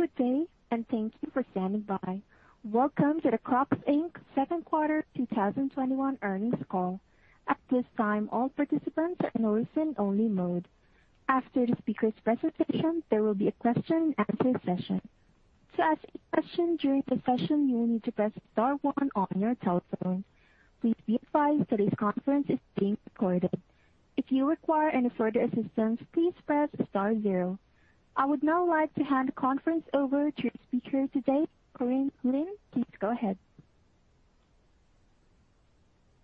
Good day, and thank you for standing by. Welcome to the Crocs, Inc. second quarter 2021 earnings call. At this time, all participants are in listen-only mode. After the speaker's presentation, there will be a question and answer session. To ask a question during the session, you will need to press star one on your telephone. Please be advised today's conference is being recorded. If you require any further assistance, please press star zero. I would now like to hand the conference over to your speaker today, Corinne Lin. Please go ahead.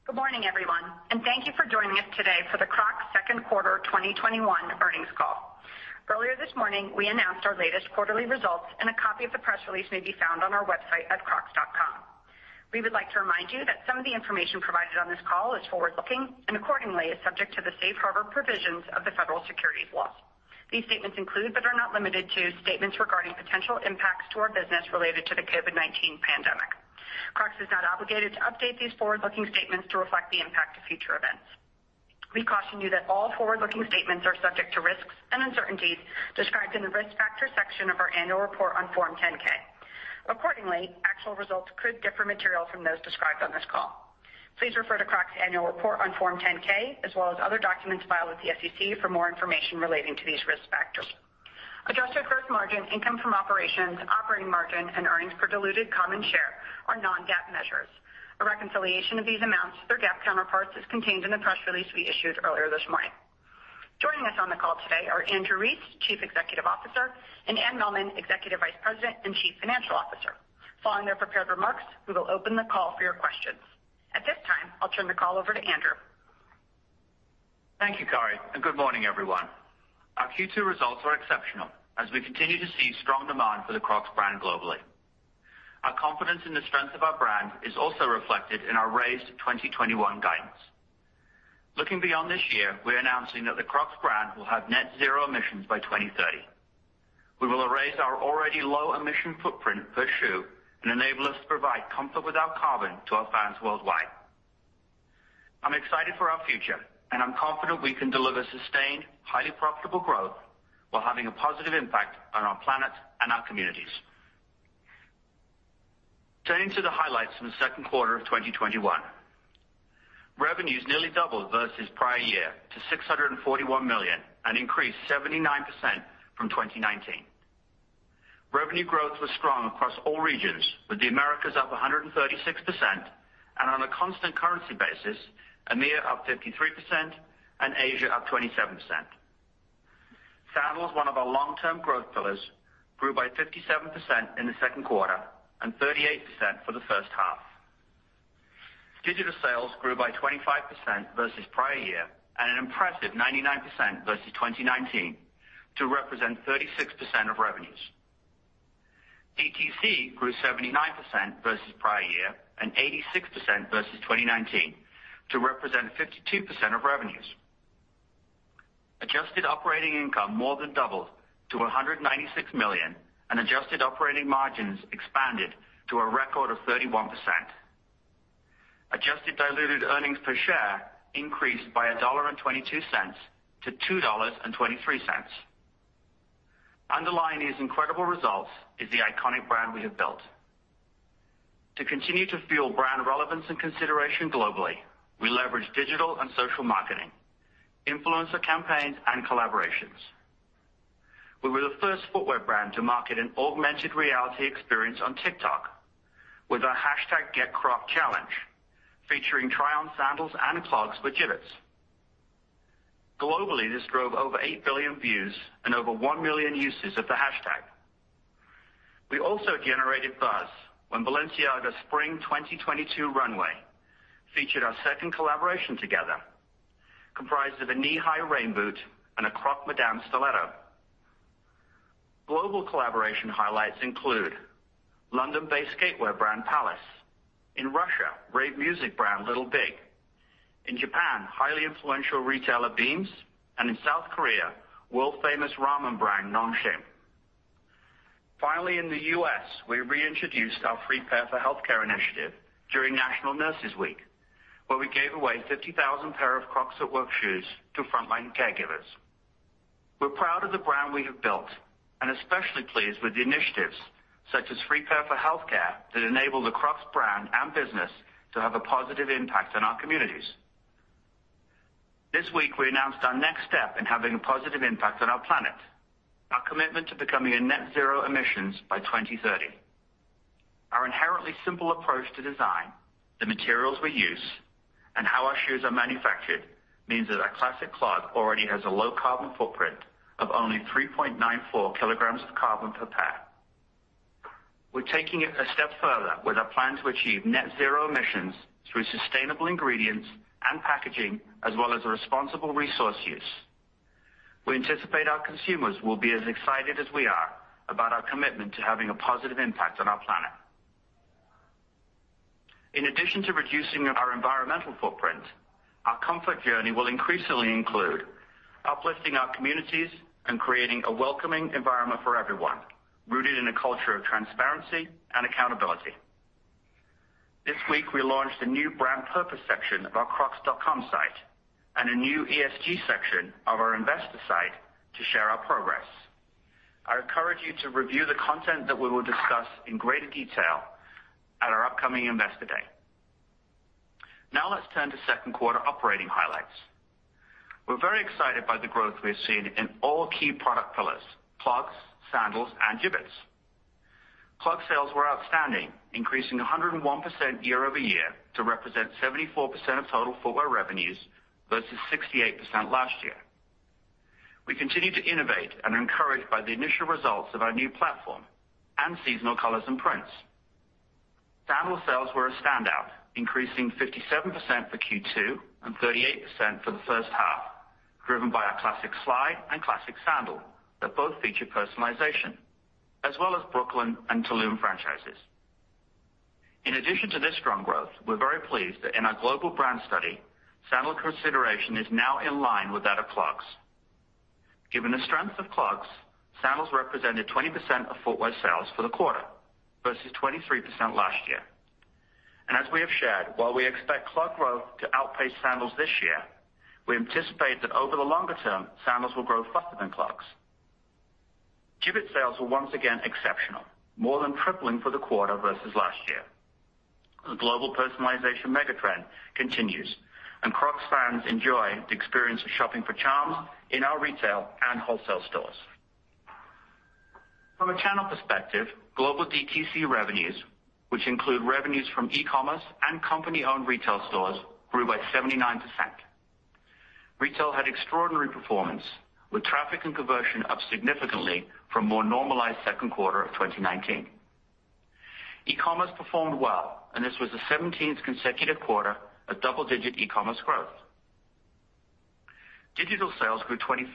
Good morning, everyone, and thank you for joining us today for the Crocs second quarter 2021 earnings call. Earlier this morning, we announced our latest quarterly results, and a copy of the press release may be found on our website at crocs.com. We would like to remind you that some of the information provided on this call is forward-looking and accordingly is subject to the safe harbor provisions of the federal securities laws. These statements include, but are not limited to, statements regarding potential impacts to our business related to the COVID-19 pandemic. Crocs is not obligated to update these forward-looking statements to reflect the impact of future events. We caution you that all forward-looking statements are subject to risks and uncertainties described in the Risk Factors section of our annual report on Form 10-K. Accordingly, actual results could differ materially from those described on this call. Please refer to Crocs' annual report on Form 10-K, as well as other documents filed with the SEC for more information relating to these risk factors. Adjusted gross margin, income from operations, operating margin, and earnings per diluted common share are non-GAAP measures. A reconciliation of these amounts to their GAAP counterparts is contained in the press release we issued earlier this morning. Joining us on the call today are Andrew Rees, Chief Executive Officer, and Anne Mehlman, Executive Vice President and Chief Financial Officer. Following their prepared remarks, we will open the call for your questions. At this time, I'll turn the call over to Andrew. Thank you, Corinne, and good morning, everyone. Our Q2 results are exceptional as we continue to see strong demand for the Crocs brand globally. Our confidence in the strength of our brand is also reflected in our raised 2021 guidance. Looking beyond this year, we're announcing that the Crocs brand will have net zero emissions by 2030. We will erase our already low emission footprint per shoe and enable us to provide comfort without carbon to our fans worldwide. I'm excited for our future, and I'm confident we can deliver sustained, highly profitable growth while having a positive impact on our planet and our communities. Turning to the highlights from the second quarter of 2021. Revenues nearly doubled versus prior year to $641 million and increased 79% from 2019. Revenue growth was strong across all regions, with the Americas up 136%, and on a constant currency basis, EMEA up 53% and Asia up 27%. Sandals, one of our long-term growth pillars, grew by 57% in the second quarter and 38% for the first half. Digital sales grew by 25% versus prior year and an impressive 99% versus 2019 to represent 36% of revenues. DTC grew 79% versus prior year and 86% versus 2019 to represent 52% of revenues. Adjusted operating income more than doubled to 196 million, and adjusted operating margins expanded to a record of 31%. Adjusted diluted earnings per share increased by $1.22 to $2.23. Underlying these incredible results is the iconic brand we have built. To continue to fuel brand relevance and consideration globally, we leverage digital and social marketing, influencer campaigns, and collaborations. We were the first footwear brand to market an augmented reality experience on TikTok with our #GetCrocChallenge, featuring try-on sandals and clogs with Jibbitz. Globally, this drove over 8 billion views and over 1 million uses of the hashtag. We also generated buzz when Balenciaga Spring 2022 runway featured our second collaboration together, comprised of a knee-high rain boot and a croc Madame stiletto. Global collaboration highlights include London-based skatewear brand Palace, in Russia, rave music brand Little Big, in Japan, highly influential retailer Beams, and in South Korea, world-famous ramen brand Nongshim. Finally, in the U.S., we reintroduced our Free Pair for Healthcare initiative during National Nurses Week, where we gave away 50,000 pair of Crocs at Work shoes to frontline caregivers. We're proud of the brand we have built and especially pleased with the initiatives such as Free Pair for Healthcare that enable the Crocs brand and business to have a positive impact on our communities. This week, we announced our next step in having a positive impact on our planet, our commitment to becoming a net zero emissions by 2030. Our inherently simple approach to design, the materials we use, and how our shoes are manufactured means that our Classic Clog already has a low carbon footprint of only 3.94 kilograms of carbon per pair. We're taking it a step further with our plan to achieve net zero emissions through sustainable ingredients and packaging, as well as a responsible resource use. We anticipate our consumers will be as excited as we are about our commitment to having a positive impact on our planet. In addition to reducing our environmental footprint, our comfort journey will increasingly include uplifting our communities and creating a welcoming environment for everyone, rooted in a culture of transparency and accountability. This week, we launched a new brand purpose section of our crocs.com site and a new ESG section of our investor site to share our progress. I encourage you to review the content that we will discuss in greater detail at our upcoming Investor Day. Now let's turn to second quarter operating highlights. We're very excited by the growth we've seen in all key product pillars, clogs, sandals, and Jibbitz. Clog sales were outstanding, increasing 101% year-over-year to represent 74% of total footwear revenues versus 68% last year. We continue to innovate and are encouraged by the initial results of our new platform and seasonal colors and prints. Sandal sales were a standout, increasing 57% for Q2 and 38% for the first half, driven by our Classic Slide and Classic Sandal that both feature personalization, as well as Brooklyn and Tulum franchises. In addition to this strong growth, we're very pleased that in our global brand study, sandal consideration is now in line with that of clogs. Given the strength of clogs, sandals represented 20% of footwear sales for the quarter versus 23% last year. And as we have shared, while we expect clog growth to outpace sandals this year, we anticipate that over the longer term, sandals will grow faster than clogs. Jibbitz sales were once again exceptional, more than tripling for the quarter versus last year. The global personalization mega-trend continues, and Crocs fans enjoy the experience of shopping for charms in our retail and wholesale stores. From a channel perspective, global DTC revenues, which include revenues from e-commerce and company-owned retail stores, grew by 79%. Retail had extraordinary performance, with traffic and conversion up significantly from more normalized second quarter of 2019. E-commerce performed well, and this was the 17th consecutive quarter of double-digit e-commerce growth. Digital sales grew 25%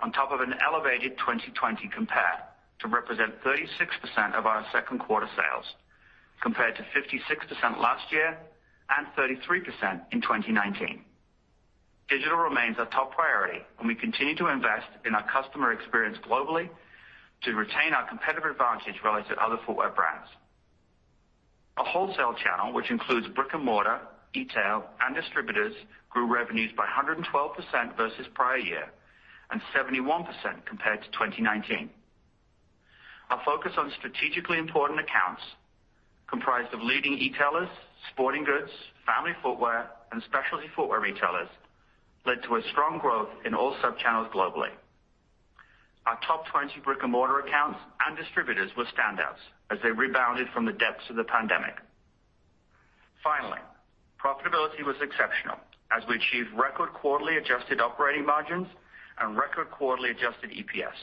on top of an elevated 2020 compare to represent 36% of our second quarter sales, compared to 56% last year and 33% in 2019. Digital remains our top priority, and we continue to invest in our customer experience globally to retain our competitive advantage relative to other footwear brands. Our wholesale channel, which includes brick-and-mortar, e-tail, and distributors, grew revenues by 112% versus prior year and 71% compared to 2019. Our focus on strategically important accounts, comprised of leading e-tailers, sporting goods, family footwear, and specialty footwear retailers, led to a strong growth in all sub-channels globally. Our top 20 brick-and-mortar accounts and distributors were standouts as they rebounded from the depths of the pandemic. Finally, profitability was exceptional as we achieved record quarterly adjusted operating margins and record quarterly adjusted EPS.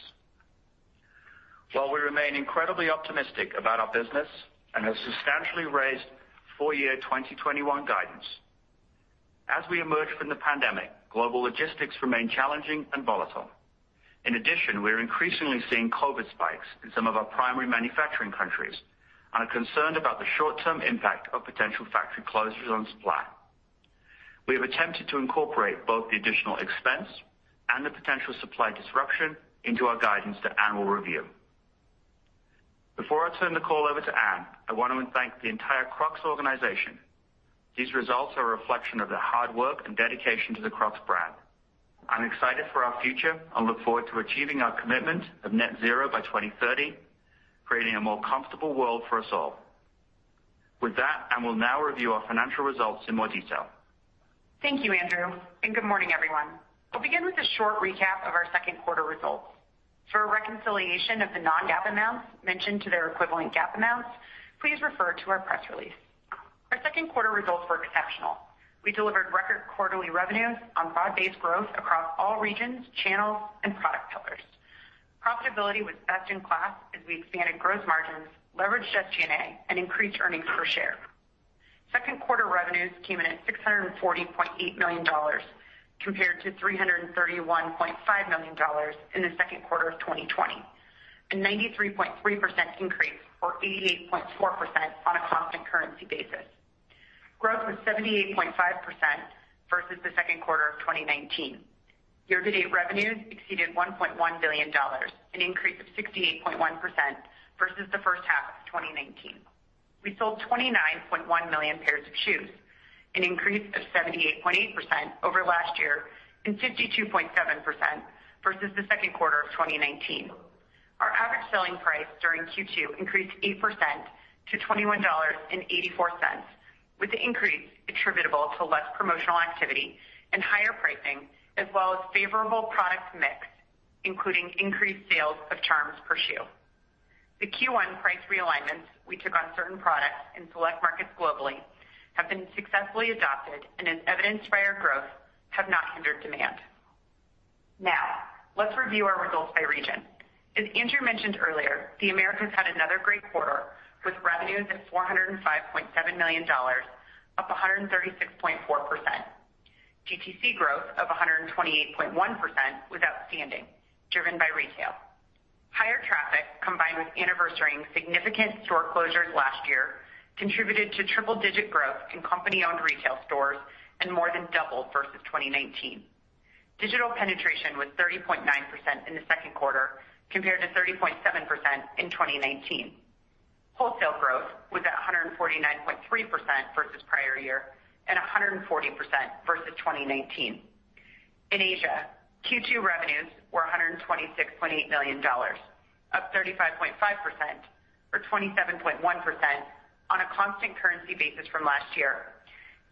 While we remain incredibly optimistic about our business and have substantially raised full year 2021 guidance, as we emerge from the pandemic, global logistics remain challenging and volatile. In addition, we are increasingly seeing COVID spikes in some of our primary manufacturing countries and are concerned about the short-term impact of potential factory closures on supply. We have attempted to incorporate both the additional expense and the potential supply disruption into our guidance Anne will review. Before I turn the call over to Anne, I want to thank the entire Crocs organization. These results are a reflection of their hard work and dedication to the Crocs brand. I'm excited for our future and look forward to achieving our commitment of net zero by 2030, creating a more comfortable world for us all. With that, I will now review our financial results in more detail. Thank you, Andrew, and good morning, everyone. We'll begin with a short recap of our second quarter results. For a reconciliation of the non-GAAP amounts mentioned to their equivalent GAAP amounts, please refer to our press release. Our second quarter results were exceptional. We delivered record quarterly revenues on broad-based growth across all regions, channels, and product pillars. Profitability was best in class as we expanded gross margins, leveraged SG&A, and increased earnings per share. Second quarter revenues came in at $640.8 million compared to $331.5 million in the second quarter of 2020, a 93.3% increase or 88.4% on a constant currency basis. Growth was 78.5% versus the second quarter of 2019. Year-to-date revenues exceeded $1.1 billion, an increase of 68.1% versus the first half of 2019. We sold 29.1 million pairs of shoes, an increase of 78.8% over last year and 52.7% versus the second quarter of 2019. Our average selling price during Q2 increased 8% to $21.84, with the increase attributable to less promotional activity and higher pricing, as well as favorable product mix, including increased sales of charms per shoe. The Q1 price realignments we took on certain products in select markets globally have been successfully adopted and, as evidenced by our growth, have not hindered demand. Now, let's review our results by region. As Andrew mentioned earlier, the Americas had another great quarter, with revenues at $405.7 million, up 136.4%. DTC growth of 128.1% was outstanding, driven by retail. Higher traffic, combined with anniversarying significant store closures last year, contributed to triple-digit growth in company-owned retail stores and more than doubled versus 2019. Digital penetration was 30.9% in the second quarter, compared to 30.7% in 2019. Wholesale growth was at 149.3% versus prior year and 140% versus 2019. In Asia, Q2 revenues were $126.8 million, up 35.5% or 27.1% on a constant currency basis from last year.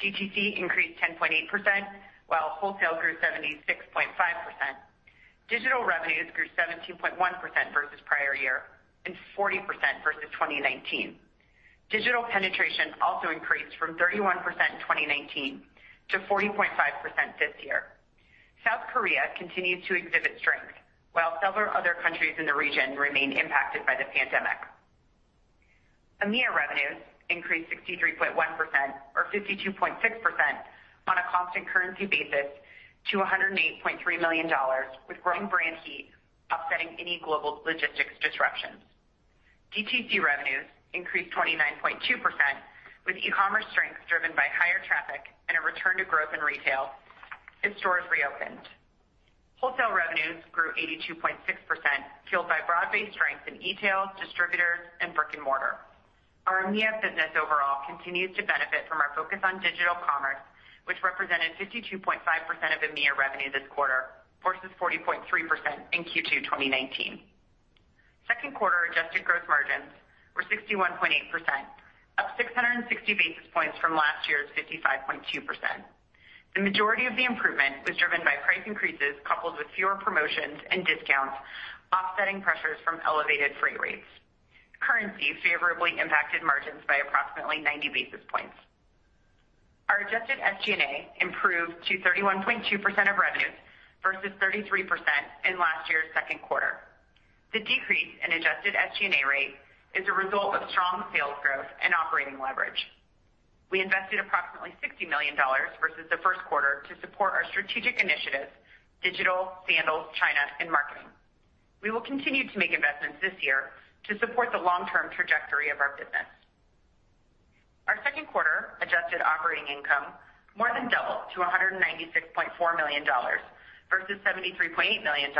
DTC increased 10.8%, while wholesale grew 76.5%. Digital revenues grew 17.1% versus prior year and 40% versus 2019. Digital penetration also increased from 31% in 2019 to 40.5% this year. South Korea continues to exhibit strength, while several other countries in the region remain impacted by the pandemic. EMEA revenues increased 63.1% or 52.6% on a constant currency basis to $108.3 million, with growing brand heat offsetting any global logistics disruptions. DTC revenues increased 29.2%, with e-commerce strength driven by higher traffic and a return to growth in retail as stores reopened. Wholesale revenues grew 82.6%, fueled by broad-based strength in e-tail, distributors, and brick and mortar. Our EMEA business overall continues to benefit from our focus on digital commerce, which represented 52.5% of EMEA revenue this quarter versus 40.3% in Q2 2019. Second quarter adjusted gross margins were 61.8%, up 660 basis points from last year's 55.2%. The majority of the improvement was driven by price increases coupled with fewer promotions and discounts, offsetting pressures from elevated freight rates. Currency favorably impacted margins by approximately 90 basis points. Our adjusted SG&A improved to 31.2% of revenues versus 33% in last year's second quarter. The decrease in adjusted SG&A rate is a result of strong sales growth and operating leverage. We invested approximately $60 million versus the first quarter to support our strategic initiatives, digital, sandals, China, and marketing. We will continue to make investments this year to support the long-term trajectory of our business. Our second quarter adjusted operating income more than doubled to $196.4 million versus $73.8 million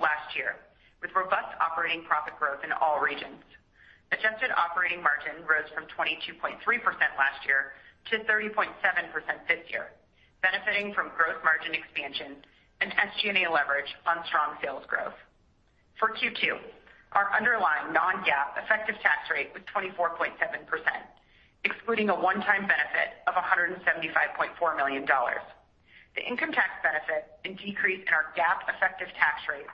last year, with robust operating profit growth in all regions. Adjusted operating margin rose from 22.3% last year to 30.7% this year, benefiting from gross margin expansion and SG&A leverage on strong sales growth. For Q2, our underlying non-GAAP effective tax rate was 24.7%, excluding a one-time benefit of $175.4 million. The income tax benefit and decrease in our GAAP effective tax rate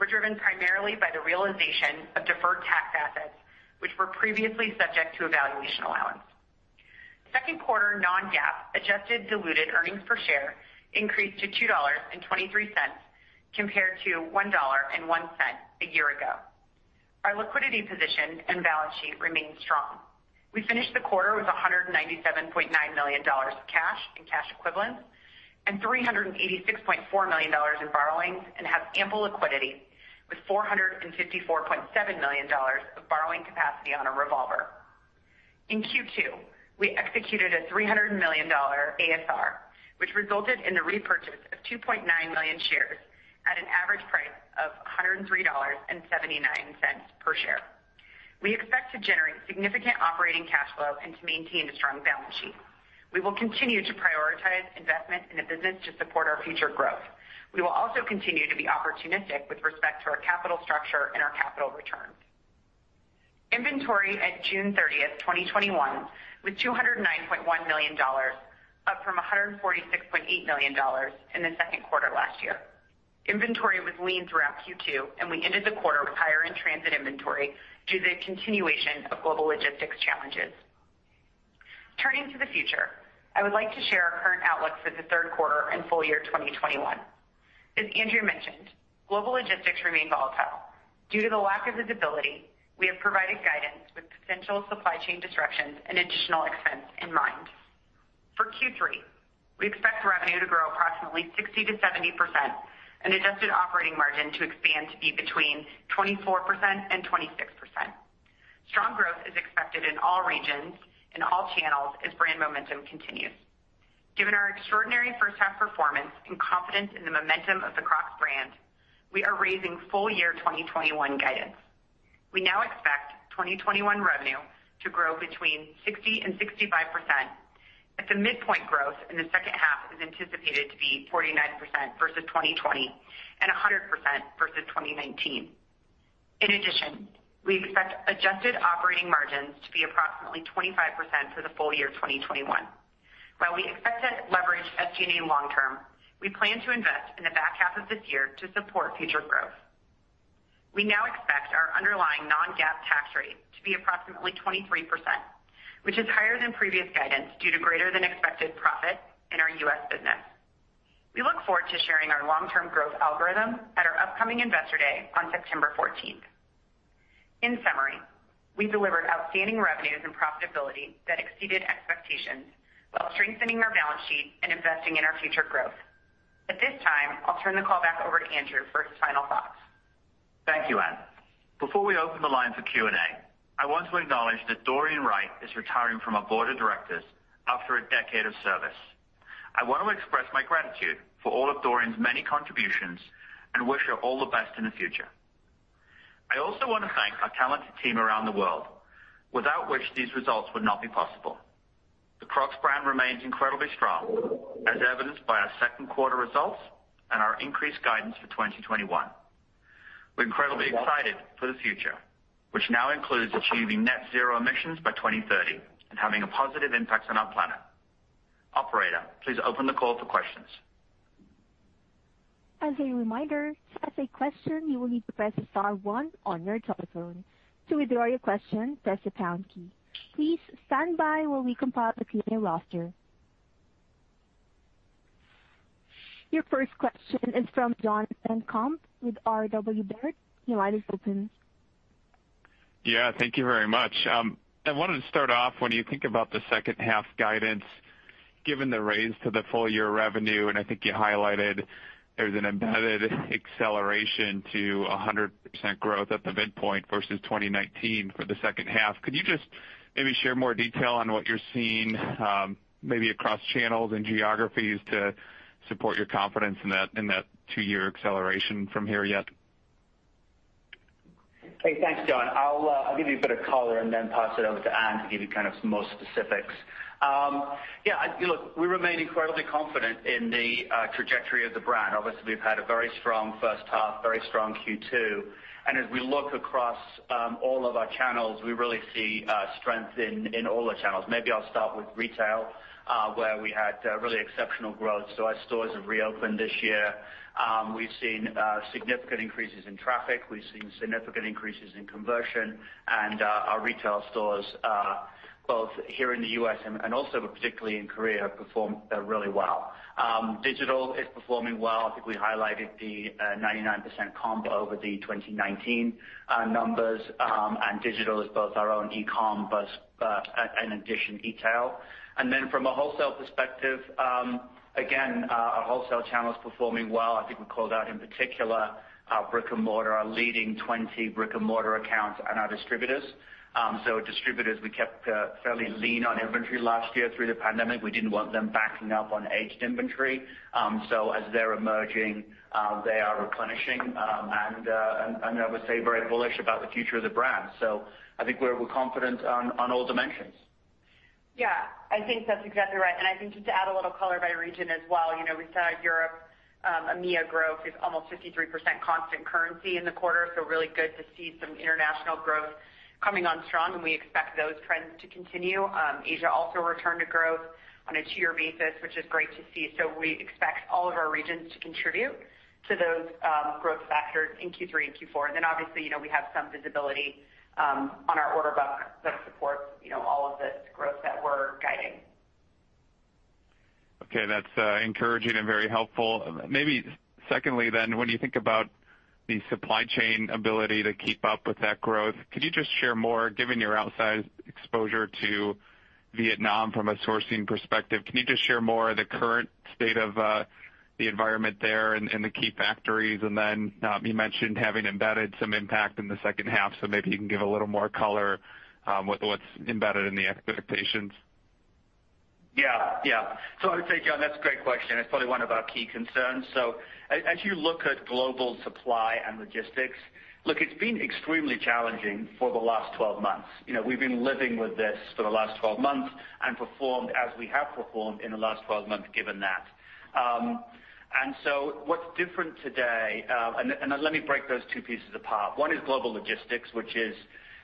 were driven primarily by the realization of deferred tax assets, which were previously subject to a valuation allowance. Second quarter non-GAAP adjusted diluted earnings per share increased to $2.23 compared to $1.01 a year ago. Our liquidity position and balance sheet remain strong. We finished the quarter with $197.9 million of cash and cash equivalents and $386.4 million in borrowings and have ample liquidity with $454.7 million of borrowing capacity on a revolver. In Q2, we executed a $300 million ASR, which resulted in the repurchase of 2.9 million shares at an average price of $103.79 per share. We expect to generate significant operating cash flow and to maintain a strong balance sheet. We will continue to prioritize investment in the business to support our future growth. We will also continue to be opportunistic with respect to our capital structure and our capital returns. Inventory at June 30th, 2021, was $209.1 million, up from $146.8 million in the second quarter last year. Inventory was lean throughout Q2, and we ended the quarter with higher in-transit inventory due to the continuation of global logistics challenges. Turning to the future, I would like to share our current outlook for the third quarter and full year 2021. As Andrew mentioned, global logistics remain volatile. Due to the lack of visibility, we have provided guidance with potential supply chain disruptions and additional expense in mind. For Q3, we expect revenue to grow approximately 60%-70% and adjusted operating margin to expand to be between 24% and 26%. Strong growth is expected in all regions and all channels as brand momentum continues. Given our extraordinary first half performance and confidence in the momentum of the Crocs brand, we are raising full year 2021 guidance. We now expect 2021 revenue to grow between 60 and 65%. At the midpoint growth in the second half is anticipated to be 49% versus 2020 and 100% versus 2019. In addition, we expect adjusted operating margins to be approximately 25% for the full year 2021. While we expect to leverage SG&A long term, we plan to invest in the back half of this year to support future growth. We now expect our underlying non-GAAP tax rate to be approximately 23%, which is higher than previous guidance due to greater than expected profit in our U.S. business. We look forward to sharing our long-term growth algorithm at our upcoming Investor Day on September 14th. In summary, we delivered outstanding revenues and profitability that exceeded expectations while strengthening our balance sheet and investing in our future growth. At this time, I'll turn the call back over to Andrew for his final thoughts. Thank you, Anne. Before we open the line for Q&A, I want to acknowledge that Doreen Wright is retiring from our board of directors after a decade of service. I want to express my gratitude for all of Doreen's many contributions and wish her all the best in the future. I also want to thank our talented team around the world, without which these results would not be possible. The Crocs brand remains incredibly strong, as evidenced by our second quarter results and our increased guidance for 2021. We're incredibly excited for the future, which now includes achieving net zero emissions by 2030 and having a positive impact on our planet. Operator, please open the call for questions. As a reminder, to ask a question, you will need to press star one on your telephone. To withdraw your question, press the pound key. Please stand by while we compile the Q&A roster. Your first question is from Jonathan Komp with R.W. Baird. Your line is open. Yeah, thank you very much. Um, I wanted to start off, when you think about the second half guidance, given the raise to the full year revenue, and I think you highlighted there's an embedded acceleration to 100% growth at the midpoint versus 2019 for the second half. Could you just maybe share more detail on what you're seeing, um, maybe across channels and geographies to support your confidence in that in that two-year acceleration from here yet? Hey, thanks, John. I'll uh, give you a bit of color and then pass it over to Anne to give you kind of some more specifics. Um, yeah, look, we remain incredibly confident in the uh, trajectory of the brand. Obviously, we've had a very strong first half, very strong Q2. And as we look across um, all of our channels, we really see uh, strength in all the channels. Maybe I'll start with retail, uh, where we had uh, really exceptional growth. So our stores have reopened this year. Um, we've seen significant increases in traffic. We've seen significant increases in conversion. And our retail stores, both here in the U.S. and also particularly in Korea, have performed really well. Um, digital is performing well. I think we highlighted the uh, 99% comp over the 2019 uh, numbers. Um and digital is both our own e-com, but uh, in addition, e-tail. And then from a wholesale perspective, um again, our wholesale channel is performing well. I think we called out in particular our brick and mortar, our leading 20 brick and mortar accounts and our distributors. Distributors, we kept fairly lean on inventory last year through the pandemic. We didn't want them backing up on aged inventory. Um so as they're emerging, uh they are replenishing. Um and uh and I would say very bullish about the future of the brand. So I think we're confident on all dimensions. Yeah, I think that's exactly right. And I think just to add a little color by region as well, you know, we saw Europe, um EMEA growth is almost 53% constant currency in the quarter. So really good to see some international growth coming on strong, and we expect those trends to continue. Um, Asia also returned to growth on a two-year basis, which is great to see. So we expect all of our regions to contribute to those um, growth factors in Q3 and Q4. And then, Obviously, you know, we have some visibility um, on our order book that supports you know, all of this growth that we're guiding. Okay. That's uh, encouraging and very helpful. Maybe secondly, then, when you think about the supply chain ability to keep up with that growth, could you just share more, given your outside exposure to Vietnam from a sourcing perspective, can you just share more of the current state of uh, the environment there and the key factories? And then um, you mentioned having embedded some impact in the second half, so maybe you can give a little more color um, with what's embedded in the expectations. I would say, John, that's a great question. It's probably one of our key concerns. So as you look at global supply and logistics, look, it's been extremely challenging for the last 12 months. You know, we've been living with this for the last 12 months and performed as we have performed in the last 12 months given that. Um and so what's different today, and let me break those two pieces apart. One is global logistics, which is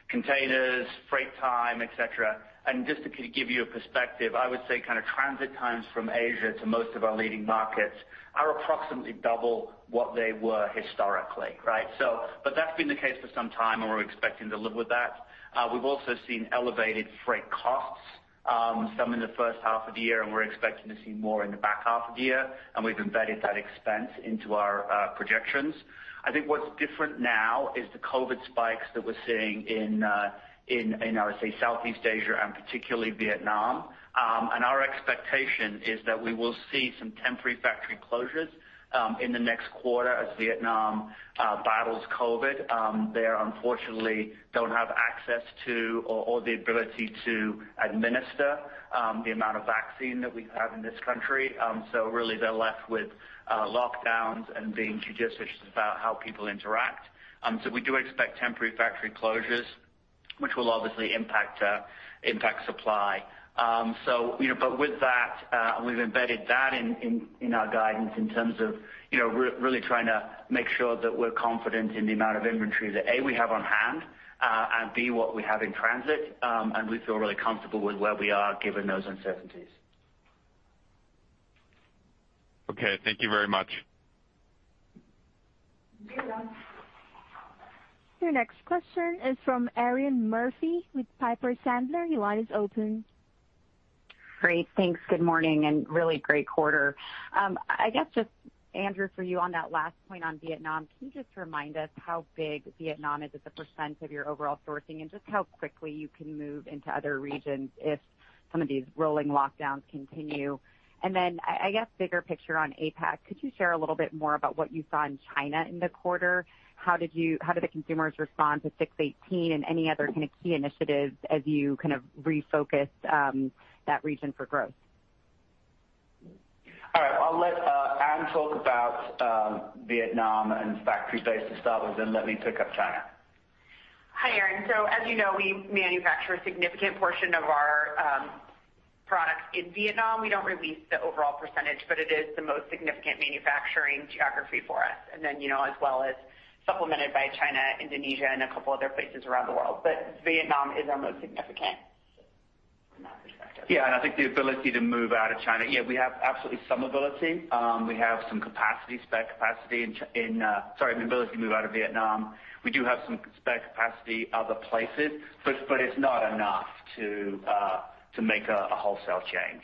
containers, freight time, et cetera. And just to give you a perspective, I would say kind of transit times from Asia to most of our leading markets are approximately double what they were historically, right? So but that's been the case for some time, and we're expecting to live with that. Uh, we've also seen elevated freight costs, um, some in the first half of the year, and we're expecting to see more in the back half of the year, and we've embedded that expense into our uh, projections. I think what's different now is the COVID spikes that we're seeing in, uh, I would say, Southeast Asia and particularly Vietnam. Um, and our expectation is that we will see some temporary factory closures um, in the next quarter as Vietnam uh, battles COVID. Um, they unfortunately don't have access to or the ability to administer the amount of vaccine that we have in this country. So really, they're left with uh lockdowns and being judicious about how people interact. So we do expect temporary factory closures, which will obviously impact supply. Um so you know, but with that, we've embedded that in our guidance in terms of you know, r really trying to make sure that we're confident in the amount of inventory that, A, we have on hand, and B, what we have in transit. Um and we feel really comfortable with where we are given those uncertainties. Okay. Thank you very much. Thank you, John. Your next question is from Erinn Murphy with Piper Sandler. Your line is open. Great. Thanks. Good morning. And really great quarter. Um, I guess just, Andrew, for you on that last point on Vietnam, can you just remind us how big Vietnam is as a percent of your overall sourcing and just how quickly you can move into other regions if some of these rolling lockdowns continue? And then I guess bigger picture on APAC, could you share a little bit more about what you saw in China in the quarter? How did you how do the consumers respond to 618 and any other kind of key initiatives as you kind of refocus um, that region for growth? All right. I'll let uh, Anne talk about um, Vietnam and factory base to start with, then let me pick up China. Hi, Erinn. As you know, we manufacture a significant portion of our um, products in Vietnam. We don't release the overall percentage, but it is the most significant manufacturing geography for us. And then, you know, as well as supplemented by China, Indonesia, and a couple other places around the world. But Vietnam is our most significant from that perspective. Yeah, and I think the ability to move out of China, yeah, we have absolutely some ability. Um, we have some capacity, spare capacity in, uh, sorry, the ability to move out of Vietnam. We do have some spare capacity other places, but it's not enough to uh, make a wholesale change.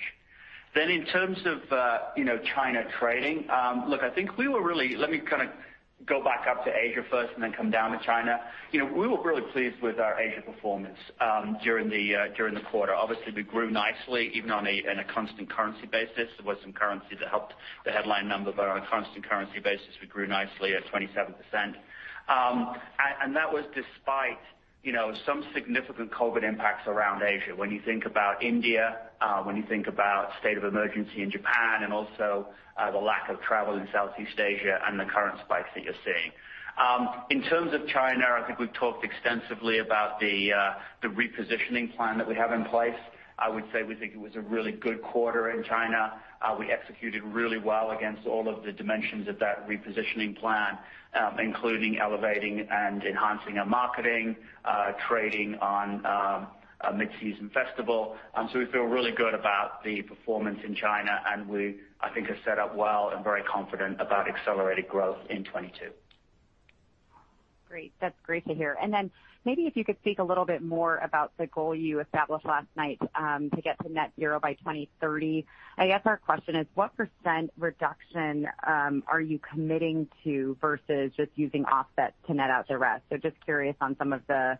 Then in terms of uh you know China trading, um, look, I think we were really, let me kind of go back up to Asia first and then come down to China. You know, we were really pleased with our Asia performance um during the uh during the quarter. Obviously, we grew nicely, even on a on a constant currency basis. There was some currency that helped the headline number, but on a constant currency basis, we grew nicely at 27%. Um and that was despite some significant COVID impacts around Asia. When you think about India, uh, when you think about state of emergency in Japan, and also the lack of travel in Southeast Asia and the current spikes that you're seeing. Um in terms of China, I think we've talked extensively about the uh the repositioning plan that we have in place. I would say we think it was a really good quarter in China. Uh, we executed really well against all of the dimensions of that repositioning plan, um, including elevating and enhancing our marketing, uh, trading on um, a mid-season festival. Um so we feel really good about the performance in China, and we, I think, are set up well and very confident about accelerated growth in 2022. Great. That's great to hear. Maybe if you could speak a little bit more about the goal you established last night um to get to net zero by 2030. I guess our question is, what percent % reduction um are you committing to versus just using offsets to net out the rest? So just curious on some of the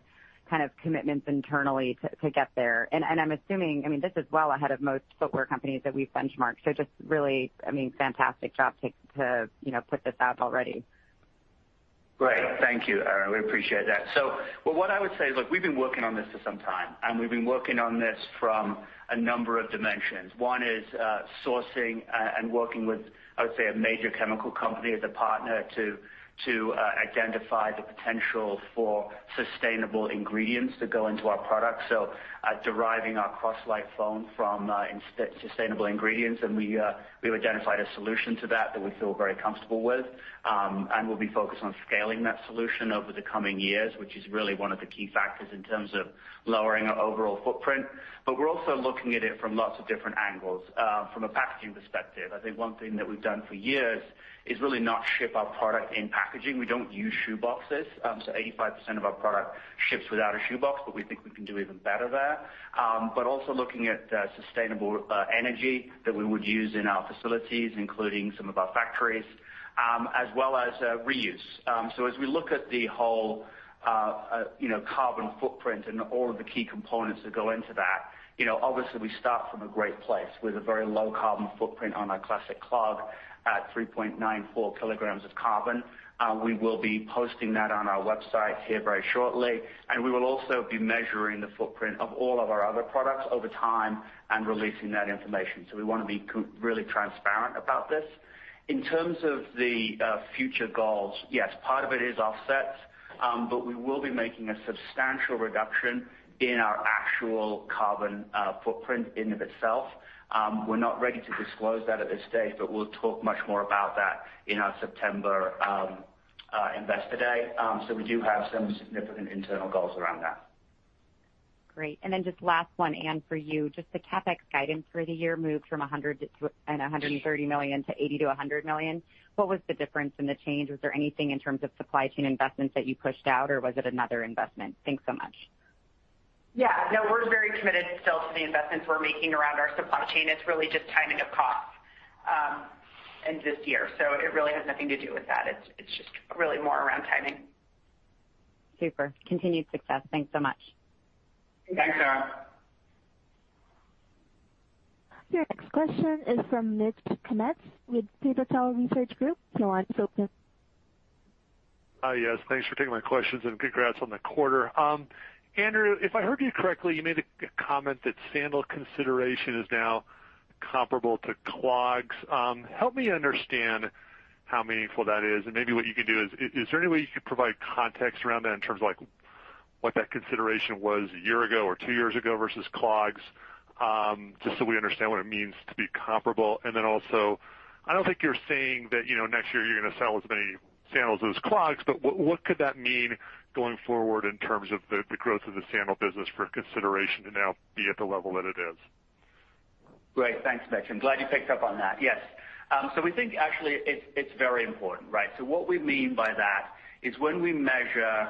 kind of commitments internally to get there. And and I'm assuming, I mean, this is well ahead of most footwear companies that we've benchmarked. So just really I mean, fantastic job to to, you know, put this out already. Great. Thank you, Erinn. We appreciate that. So well what I would say is, look, we've been working on this for some time, and we've been working on this from a number of dimensions. One is uh, sourcing uh, and working with, I would say, a major chemical company as a partner to identify the potential for sustainable ingredients to go into our products. So deriving our Croslite foam from uh, sustainable ingredients, and we've identified a solution to that that we feel very comfortable with. Um and we'll be focused on scaling that solution over the coming years, which is really one of the key factors in terms of lowering our overall footprint. But we're also looking at it from lots of different angles. Uh, from a packaging perspective, I think one thing that we've done for years really not ship our product in packaging. We don't use shoe boxes. 85% of our product ships without a shoe box, but we think we can do even better there. Um but also looking at sustainable energy that we would use in our facilities, including some of our factories, um, as well as reuse. Um so as we look at the whole uh uh you know carbon footprint and all of the key components that go into that, obviously we start from a great place with a very low carbon footprint on our Classic Clog at 3.94 kilograms of carbon. Uh, we will be posting that on our website here very shortly, and we will also be measuring the footprint of all of our other products over time and releasing that information. So we want to be really transparent about this. In terms of the uh, future goals, yes, part of it is offsets, um, but we will be making a substantial reduction in our actual carbon uh, footprint in of itself. Um, we're not ready to disclose that at this stage, but we'll talk much more about that in our September um, uh, Investor Day. Um so we do have some significant internal goals around that. Great. And then just last one, Anne, for you. Just the CapEx guidance for the year moved from $100 million-$130 million to $80 million-$100 million. What was the difference in the change? Was there anything in terms of supply chain investments that you pushed out, or was it another investment? Thanks so much. Yeah. No, we're very committed still to the investments we're making around our supply chain. It's really just timing of costs um, in this year. So it really has nothing to do with that. It's just really more around timing. Super. Continued success. Thanks so much. Thanks, Erinn. Your next question is from Mitch Kummetz with Pivotal Research Group. Your line is open. Yes, thanks for taking my questions and congrats on the quarter. Andrew, if I heard you correctly, you made a comment that sandal consideration is now comparable to clogs. Um, help me understand how meaningful that is, and maybe what you can do is is there any way you could provide context around that in terms of like what that consideration was a year ago or two years ago versus clogs? Um, just so we understand what it means to be comparable. And then also, I don't think you're saying that you know, next year you're going to sell as many sandals as clogs, but what could that mean going forward in terms of the growth of the sandal business for consideration to now be at the level that it is? Great. Thanks, Mitch. I'm glad you picked up on that. Yes. Um so we think actually it's very important, right? So what we mean by that is when we measure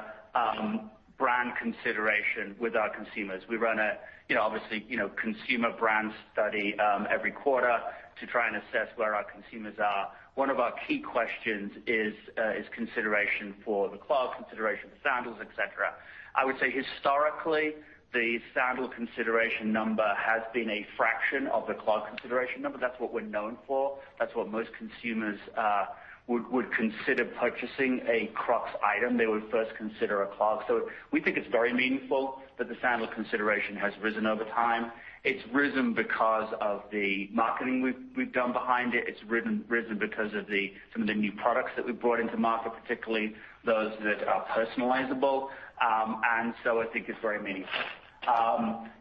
brand consideration with our consumers, we run a you know, obviously you know, consumer brand study every quarter to try and assess where our consumers are. One of our key questions is uh is consideration for the clog, consideration for sandals, et cetera. I would say historically, the sandal consideration number has been a fraction of the clog consideration number. That's what we're known for. That's what most consumers uh would consider purchasing a Crocs item. They would first consider a clog. So we think it's very meaningful that the sandal consideration has risen over time. It's risen because of the marketing we've done behind it. It's risen because of some of the new products that we've brought into market, particularly those that are personalizable. Um and so I think it's very meaningful.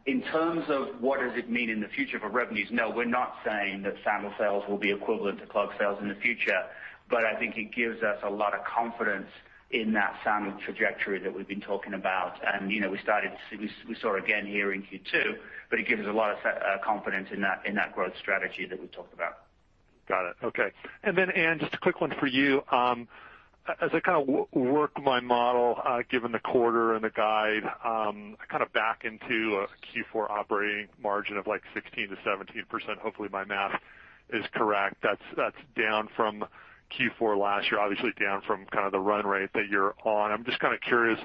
In terms of what does it mean in the future for revenues, no, we're not saying that sandal sales will be equivalent to clog sales in the future, but I think it gives us a lot of confidence in that sandal trajectory that we've been talking about. And you know, we started, we saw again here in Q2, but it gives us a lot of uh, confidence in that in that growth strategy that we talked about. Got it. Okay. And then Anne, just a quick one for you. Um, as I kind of work my model, uh, given the quarter and the guide, um, I kind of back into a Q4 operating margin of like 16%-17%. Hopefully, my math is correct. That's that's down from Q4 last year, obviously down from kind of the run rate that you're on. I'm just kind of curious,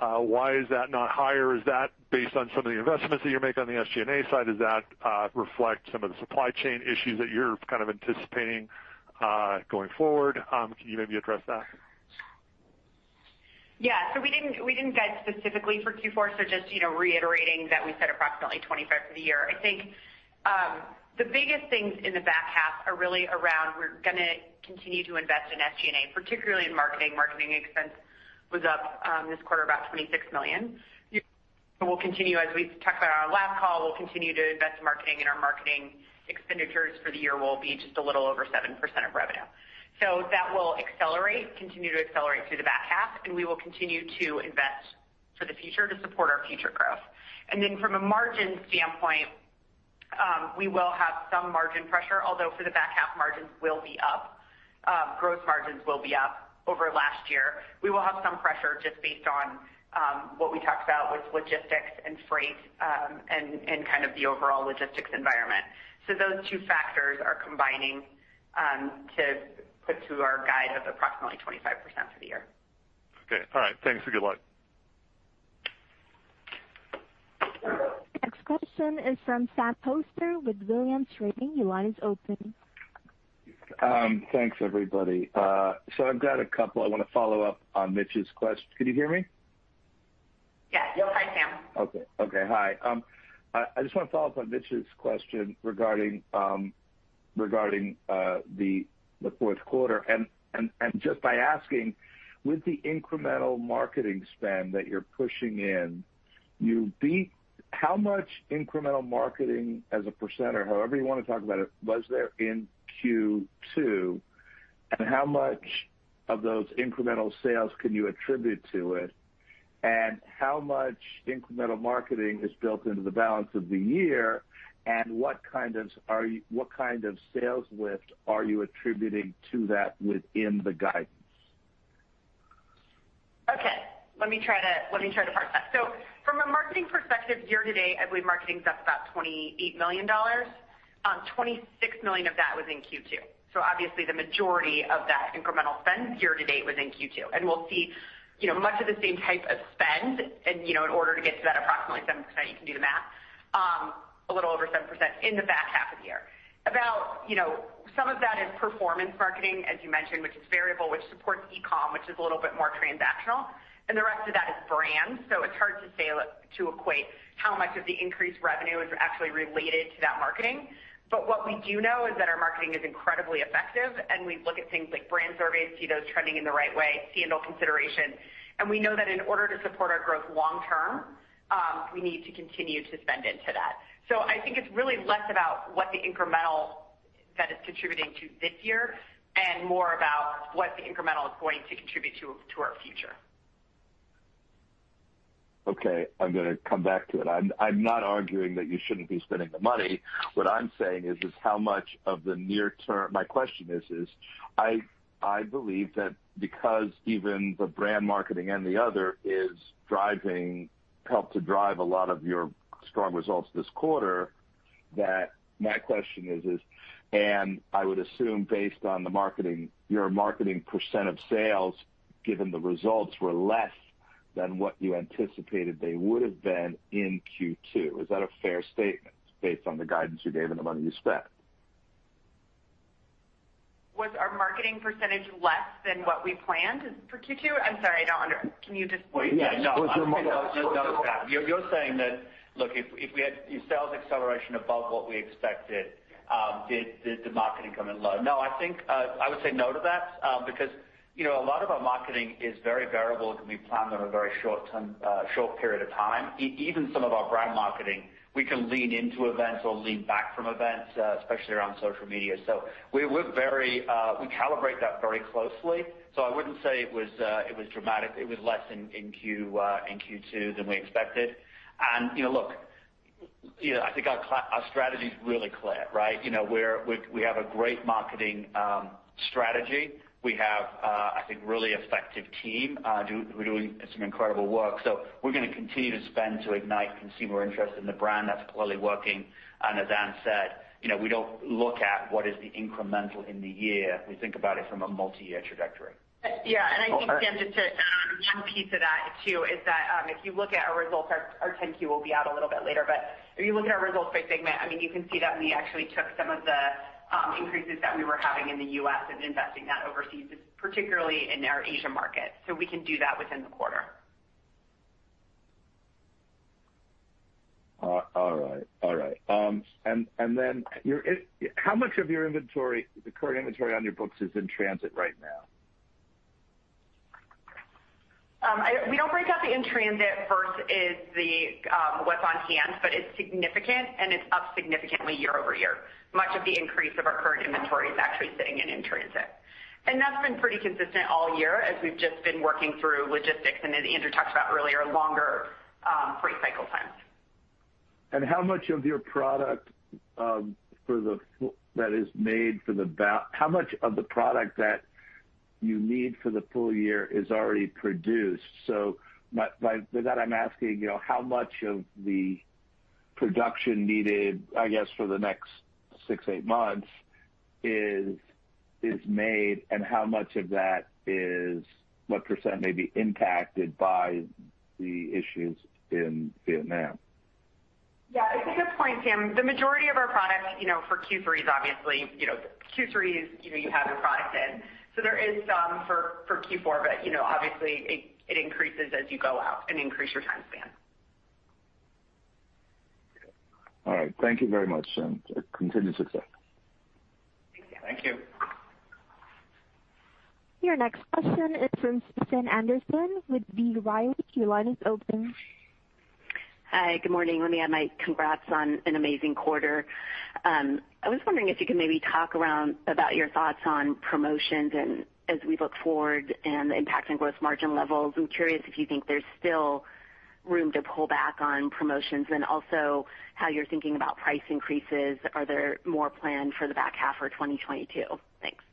uh, why is that not higher? Is that based on some of the investments that you're making on the SG&A side? Does that uh, reflect some of the supply chain issues that you're kind of anticipating uh, going forward? Um, can you maybe address that? Yeah. So we didn't we didn't guide specifically for Q4, so just you know, reiterating that we said approximately 25 for the year. I think um, the biggest things in the back half are really around we're going to continue to invest in SG&A, particularly in marketing. Marketing expense was up um this quarter about $26 million. We'll continue, as we talked about on our last call, we'll continue to invest in marketing, and our marketing expenditures for the year will be just a little over 7% of revenue. So that will accelerate, continue to accelerate through the back half, and we will continue to invest for the future to support our future growth. And then from a margin standpoint, Um, we will have some margin pressure, although for the back half, margins will be up. Um, gross margins will be up over last year. We will have some pressure just based on um, what we talked about with logistics and freight, and kind of the overall logistics environment. So those two factors are combining to put to our guide of approximately 25% for the year. Okay. All right. Thanks, and good luck. Next question is from Sam Poser with Williams Trading. Your line is open. Um, thanks, everybody. Uh so I've got a couple. I want to follow up on Mitch's question. Can you hear me? Yes. Hi, Sam. Okay. Okay, hi. Um, I just want to follow up on Mitch's question regarding um, uh, the fourth quarter, and just by asking, with the incremental marketing spend that you're pushing in, how much incremental marketing as a percent, or however you want to talk about it, was there in Q2, and how much of those incremental sales can you attribute to it? And how much incremental marketing is built into the balance of the year, and what kind of are you what kind of sales lift are you attributing to that within the guidance? Okay. Let me try to let me try to parse that. So from a marketing perspective, year to date, I believe marketing is up about $28 million. Um, 26 million of that was in Q2. So Obviously the majority of that incremental spend year to date was in Q2. and We'll see you know, much of the same type of spend and you know, in order to get to that approximately 7%, you can do the math, um, a little over 7% in the back half of the year. About, you know, some of that is performance marketing, as you mentioned, which is variable, which supports e-com, which is a little bit more transactional, and the rest of that is brand. So it's hard to say to equate how much of the increased revenue is actually related to that marketing. But what we do know is that our marketing is incredibly effective, and we look at things like brand surveys, see those trending in the right way, sandal consideration. And we know that in order to support our growth long term, um, we need to continue to spend into that. So I think it's really less about what the incremental that is contributing to this year and more about what the incremental is going to contribute to our future. Okay. I'm going to come back to it. I'm I'm not arguing that you shouldn't be spending the money. What I'm saying is is how much of the near term. My question is, is I I believe that because even the brand marketing and the other is driving, helped to drive a lot of your strong results this quarter, that my question is, is and I would assume based on the marketing, your marketing percent of sales, given the results were less than what you anticipated they would have been in Q2. Is that a fair statement based on the guidance you gave and the money you spent? Was our marketing percentage less than what we planned for Q2? I'm sorry, I don't understand. can you just- Yeah, no. You're saying that, look, if we had sales acceleration above what we expected, did the marketing come in low? No, I think uh I would say no to that, because a lot of our marketing is very variable. It can be planned on a very short term uh short period of time. Even some of our brand marketing, we can lean into events or lean back from events, especially around social media. So we we're very uh we calibrate that very closely. So I wouldn't say it was uh it was dramatic. It was less in in Q2 than we expected. And you know, look, you know, I think our our strategy is really clear, right? You know, we have a great marketing um strategy. We have, uh, I think, really effective team uh, who are doing some incredible work. So we're going to continue to spend to ignite consumer interest in the brand. That's clearly working. And as Anne said, you know, we don't look at what is the incremental in the year. We think about it from a multi-year trajectory. Uh, yeah. And I think, Sam, just to add one piece of that too, is that um, if you look at our results, our 10-Q will be out a little bit later, but if you look at our results by segment, I mean you can see that we actually took some of the Um, increases that we were having in the U.S. and investing that overseas, particularly in our Asia market. So we can do that within the quarter. Uh, all right. Um, how much of your inventory, the current inventory on your books is in transit right now? We don't break out the in-transit versus the um what's on hand, but it's significant, and it's up significantly year-over-year. Much of the increase of our current inventory is actually sitting in in-transit. And that's been pretty consistent all year as we've just been working through logistics, and as Andrew talked about earlier, longer freight cycle times. And how much of your product um for the that is made for the how much of the product that you need for the full year is already produced? So, with that, I'm asking, you know, how much of the production needed, I guess, for the next six, eight months is is made, and how much of that is, what percent may be impacted by the issues in Vietnam? Yeah, it's a good point, Sam. The majority of our product you know, for Q3 is obviously, you know, Q3 is you know, you have your product in. So there is some for Q4, but you know, obviously it increases as you go out and increase your time span. All right. Thank you very much, and uh, continued success. Thank you. Thank you. Your next question is from Susan Anderson with B. Riley. Your line is open. Hi. Good morning. Let me add my congrats on an amazing quarter. Um, I was wondering if you could maybe talk around about your thoughts on promotions and as we look forward and the impact on gross margin levels. I'm curious if you think there's still room to pull back on promotions and also how you're thinking about price increases. Are there more planned for the back half or 2022? Thanks.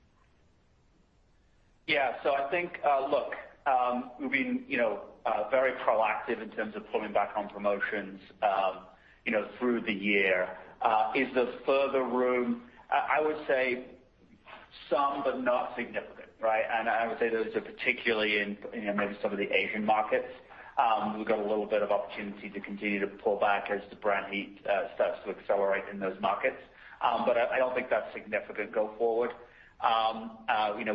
Yeah. So I think, uh, look, Um, we've been you know, uh, very proactive in terms of pulling back on promotions um, you know, through the year. Uh, is there further room? I would say some, but not significant, right? And I would say those are particularly in you know, maybe some of the Asian markets. Um, we've got a little bit of opportunity to continue to pull back as the brand heat uh, starts to accelerate in those markets. Um but I don't think that's significant go forward.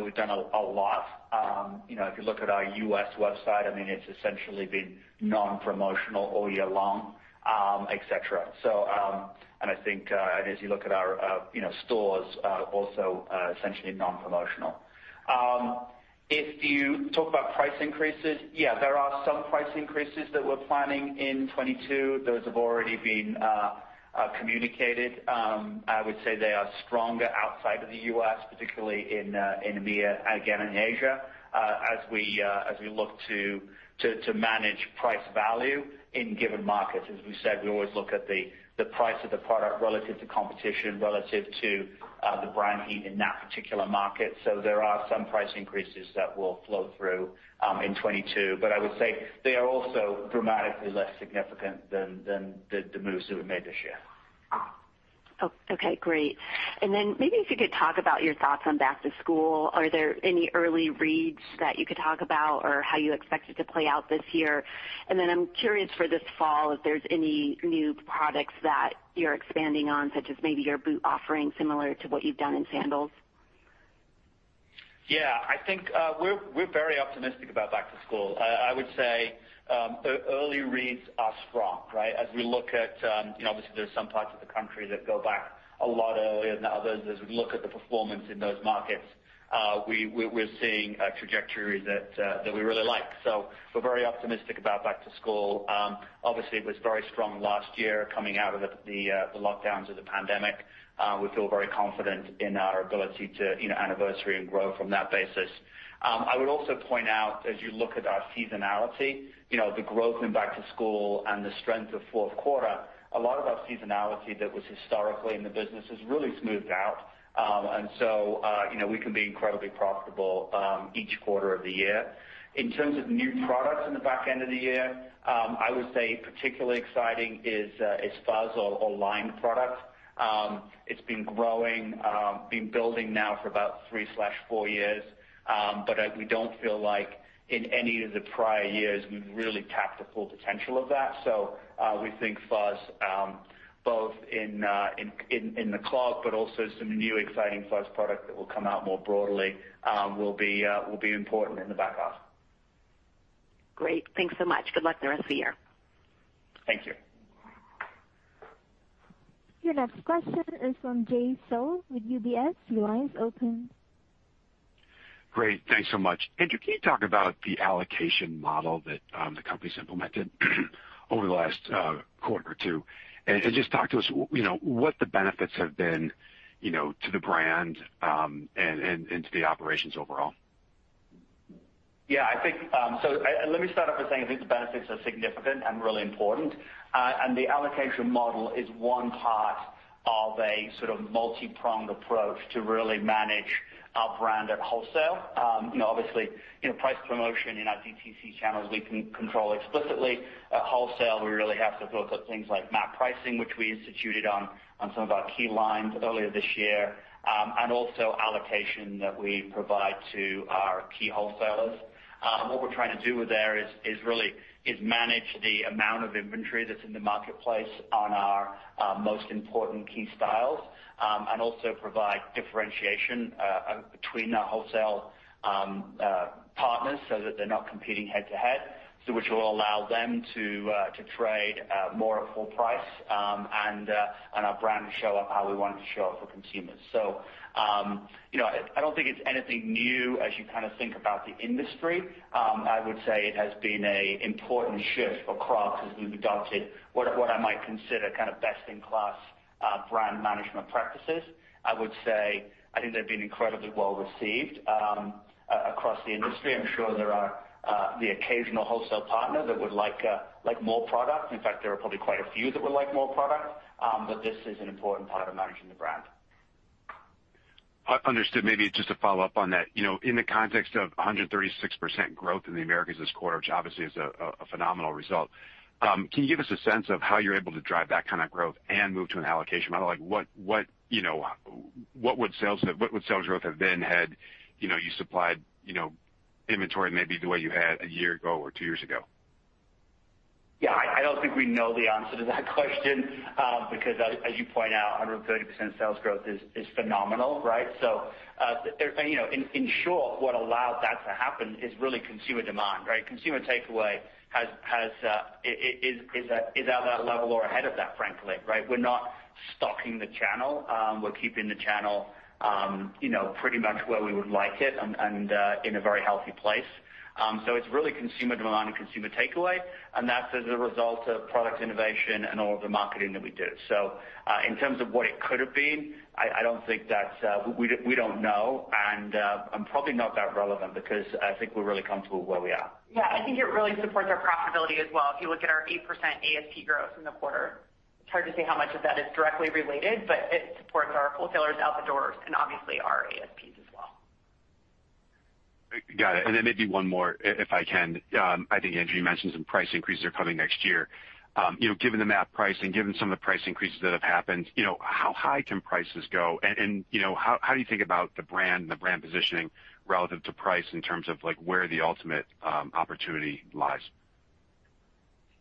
We've done a lot. Um, you know, if you look at our U.S. website, I mean it's essentially been non-promotional all year long, et cetera. I think uh and as you look at our uh you know stores, uh also essentially non-promotional. Um if you talk about price increases, yeah, there are some price increases that we're planning in 2022. Those have already been communicated. I would say they are stronger outside of the U.S., particularly in EMEA, again, in Asia, uh as we uh as we look to, to to manage price value in given markets. As we said, we always look at the price of the product relative to competition, relative to uh, the brand heat in that particular market. So there are some price increases that will flow through um, in 2022. I would say they are also dramatically less significant than than the moves that we made this year. Oh, okay, great. And then maybe if you could talk about your thoughts on back to school. Are there any early reads that you could talk about or how you expect it to play out this year? And then I'm curious for this fall, if there's any new products that you're expanding on, such as maybe your boot offering, similar to what you've done in sandals. Yeah, I think uh, we're very optimistic about back to school. I would say Um, early reads are strong, right? As we look at, um, you know, obviously there's some parts of the country that go back a lot earlier than others. As we look at the performance in those markets, uh, we're seeing a trajectory uh, that we really like. So we're very optimistic about back to school. Um, obviously, it was very strong last year coming out of the the uh, lockdowns of the pandemic. We feel very confident in our ability to you know anniversary and grow from that basis. Um, I would also point out, as you look at our seasonality, the growth in back to school and the strength of fourth quarter, a lot of our seasonality that was historically in the business has really smoothed out. Um and so uh you know we can be incredibly profitable um each quarter of the year. In terms of new products in the back end of the year, um I would say particularly exciting is is Fuzz or lined product. It's been growing, been building now for about three/four years. But we don't feel like in any of the prior years we've really tapped the full potential of that. So uh we think Fuzz, um, both uh, in the clog, but also some new exciting Fuzz product that will come out more broadly, um, uh, will be important in the back half. Great. Thanks so much. Good luck the rest of the year. Thank you. Your next question is from Jay Sole with UBS. Your line is open. Great. Thanks so much. Andrew, can you talk about the allocation model that um, the company's implemented over the last uh, quarter or two? Just talk to us you know, what the benefits have been you know, to the brand, um, and to the operations overall. Yeah. I think um so let me start off by saying I think the benefits are significant and really important. Uh, and the allocation model is one part of a sort of multi-pronged approach to really manage our brand at wholesale. Um you know obviously, you know price promotion in our DTC channels, we can control explicitly. At wholesale, we really have to look at things like MAP pricing, which we instituted on on some of our key lines earlier this year, and also allocation that we provide to our key wholesalers. What we're trying to do with there is is really manage the amount of inventory that's in the marketplace on our uh, most important key styles, um, and also provide differentiation uh, between our wholesale um, uh, partners so that they're not competing head to head. Which will allow them to uh to trade more at full price, um and uh and our brand to show up how we want it to show up for consumers. So um, you know, I don't think it's anything new as you kind of think about the industry. I would say it has been an important shift for Crocs as we've adopted what I might consider kind of best in class brand management practices. I would say, I think they've been incredibly well received across the industry. I'm sure there are the occasional wholesale partner that would like uh like more product. In fact, there are probably quite a few that would like more product. Um but this is an important part of managing the brand. Understood. Maybe just to follow up on that. You know, in the context of 136% growth in the Americas this quarter, which obviously is a phenomenal result, can you give us a sense of how you're able to drive that kind of growth and move to an allocation model? Like what what you know what would sales what would sales growth have been had you know, you supplied inventory maybe the way you had a year ago or two years ago? Yeah, I don't think we know the answer to that question, um, because as you point out, 130% sales growth is is phenomenal, right? So uh you know in in short, what allowed that to happen is really consumer demand, right? Consumer takeaway has has uh is uh is at that level or ahead of that, frankly, right? We're not stocking the channel. Um we're keeping the channel pretty much where we would like it and and uh in a very healthy place. Um so it's really consumer demand and consumer takeaway, and that's as a result of product innovation and all of the marketing that we do. So uh in terms of what it could have been, I don't think that's uh we, we don't know, and I'm probably not that relevant because I think we're really comfortable where we are. Yeah, I think it really supports our profitability as well. If you look at our 8% ASP growth in the quarter, it's hard to say how much of that is directly related, but it supports our wholesalers out the doors and obviously our ASPs as well. Got it. And then maybe one more, if I can. Um I think, Andrew, mentioned some price increases are coming next year. Um, you know, given the MAP pricing, given some of the price increases that have happened, you know, how high can prices go? And and you know, how do you think about the brand and the brand positioning relative to price in terms of like, where the ultimate um opportunity lies?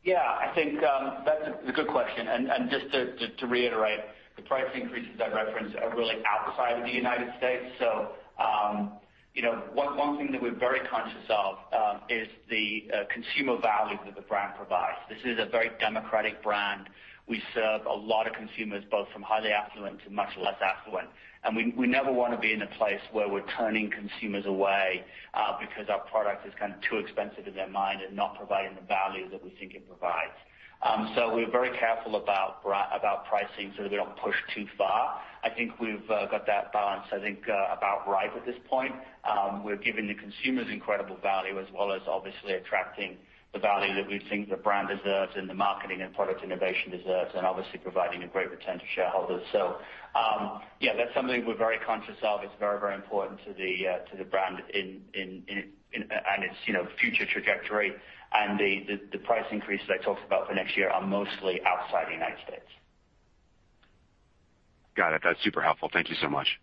Yeah, I think um, that's a good question. Just to reiterate, the price increases I referenced are really outside of the United States. So um, you know, one one thing that we're very conscious of um, is the uh, consumer value that the brand provides. This is a very democratic brand. We serve a lot of consumers, both from highly affluent to much less affluent. And we never want to be in a place where we're turning consumers away uh because our product is kind of too expensive in their mind and not providing the value that we think it provides. Um so we're very careful about about pricing so that we don't push too far. I think we've got that balance, I think, about right at this point. Um we're giving the consumers incredible value as well as obviously attracting the value that we think the brand deserves and the marketing and product innovation deserves, and obviously providing a great return to shareholders. So um yeah, that's something we're very conscious of. It's very very important to the brand and its future trajectory. And the price increases I talked about for next year are mostly outside the United States. Got it. That's super helpful. Thank you so much.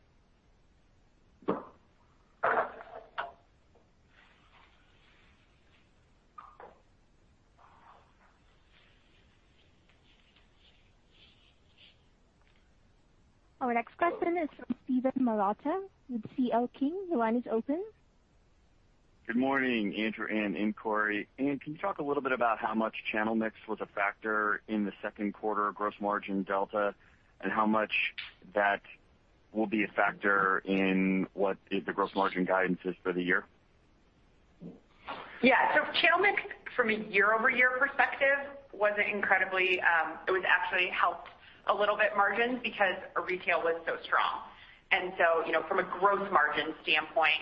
Our next question is from Steven Marotta with C.L. King. Your line is open. Good morning, Andrew and Corie. Can you talk a little bit about how much channel mix was a factor in the second quarter gross margin delta, and how much that will be a factor in what the gross margin guidance is for the year? Yeah. So channel mix from a year-over-year perspective was an incredibly um it was actually helped a little bit margins because retail was so strong. And so, you know, from a gross margin standpoint,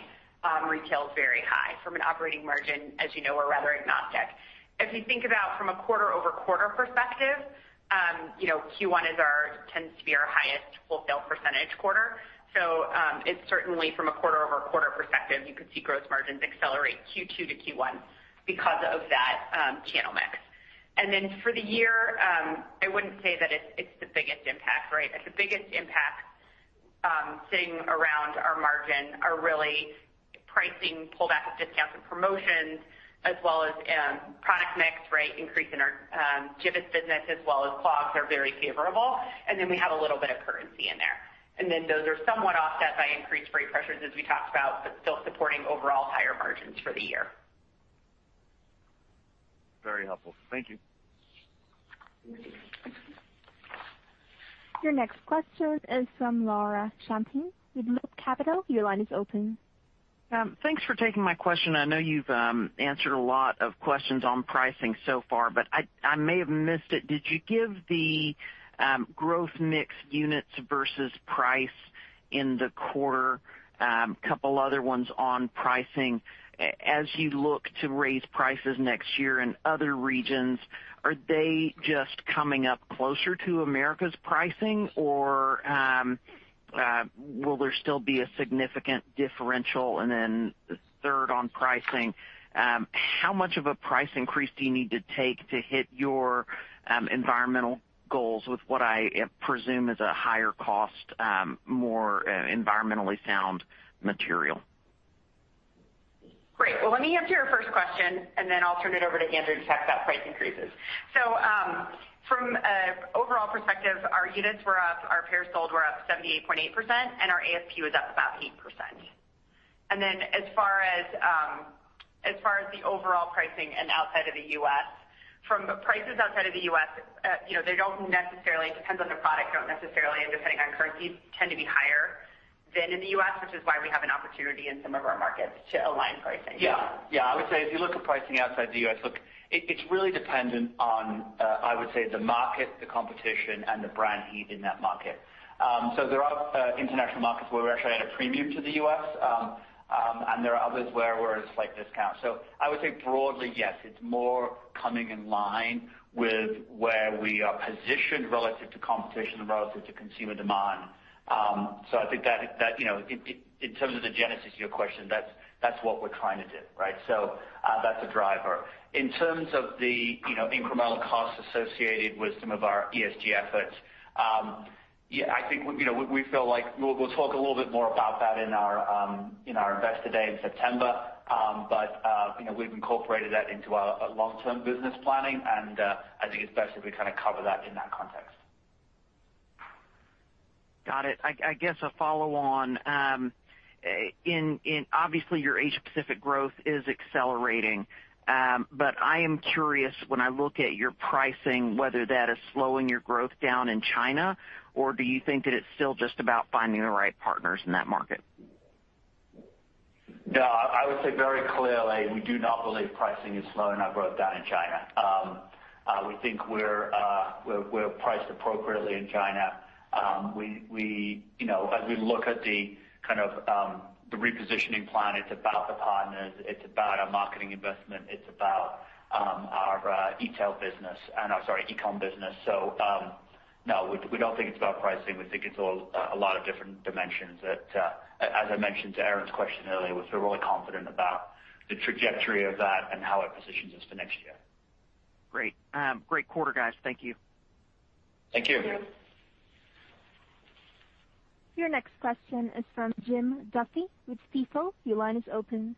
retail is very high. From an operating margin, as you know, we're rather agnostic. If you think about from a quarter-over-quarter perspective, um, you know, Q1 is our tends to be our highest wholesale percentage quarter. So um it's certainly from a quarter-over-quarter perspective, you could see gross margins accelerate Q2 to Q1 because of that channel mix. And then for the year, um, I wouldn't say that it's the biggest impact, right? The biggest impact sitting around our margin are really pricing pullback of discounts and promotions as well as um product mix, right? Increase in our Jibbitz business as well as clogs are very favorable. And then we have a little bit of currency in there. And then those are somewhat offset by increased freight pressures as we talked about, but still supporting overall higher margins for the year. Very helpful. Thank you. Your next question is from Laura Champine with Loop Capital. Your line is open. Um, thanks for taking my question. I know you've um, answered a lot of questions on pricing so far, but I may have missed it. Did you give the um, growth mix units versus price in the quarter? Couple other ones on pricing. As you look to raise prices next year in other regions, are they just coming up closer to America's pricing, or um uh will there still be a significant differential? The third on pricing, um how much of a price increase do you need to take to hit your um environmental goals with what I presume is a higher cost, more environmentally sound material? Great. Well, let me answer your first question, and then I'll turn it over to Andrew to talk about price increases. So um from an overall perspective, our units were up, our pairs sold were up 78.8%, and our ASP was up about 8%. And then as far as um as far as the overall pricing and outside of the U.S., from prices outside of the U.S., uh, you know, they don't necessarily, it depends on the product, don't necessarily, and depending on currency, tend to be higher than in the U.S., which is why we have an opportunity in some of our markets to align pricing. Yeah. Yeah. I would say if you look at pricing outside the U.S., look, it's really dependent on, uh, I would say, the market, the competition, and the brand heat in that market. Um so there are uh, international markets where we're actually at a premium to the U.S., and um, there are others where we're at a slight discount. So I would say broadly, yes, it's more coming in line with where we are positioned relative to competition and relative to consumer demand. Um so I think that that, you know, in terms of the genesis of your question, that's that's what we're trying to do, right? So uh that's a driver. In terms of the you know, incremental costs associated with some of our ESG efforts, I think you know we feel like we'll talk a little bit more about that in our our Investor Day in September. Um but uh you know we've incorporated that into our long-term business planning, and I think it's best if we kind of cover that in that context. Got it. I guess a follow-on. Um uh in in obviously, your Asia Pacific growth is accelerating. I am curious, when I look at your pricing, whether that is slowing your growth down in China, or do you think that it's still just about finding the right partners in that market? No, I would say very clearly, we do not believe pricing is slowing our growth down in China. We think we're uh we're priced appropriately in China. Um we we you know as we look at the repositioning plan, it's about the partners, it's about our marketing investment, it's about um, our uh, e-tail business and our, sorry, e-com business. So um no, we don't think it's about pricing. We think it's all uh, a lot of different dimensions that, as I mentioned to Erinn's question earlier, we feel really confident about the trajectory of that and how it positions us for next year. Great. Um, great quarter, guys. Thank you. Thank you. Thank you. Your next question is from Jim Duffy with Stifel. Your line is open.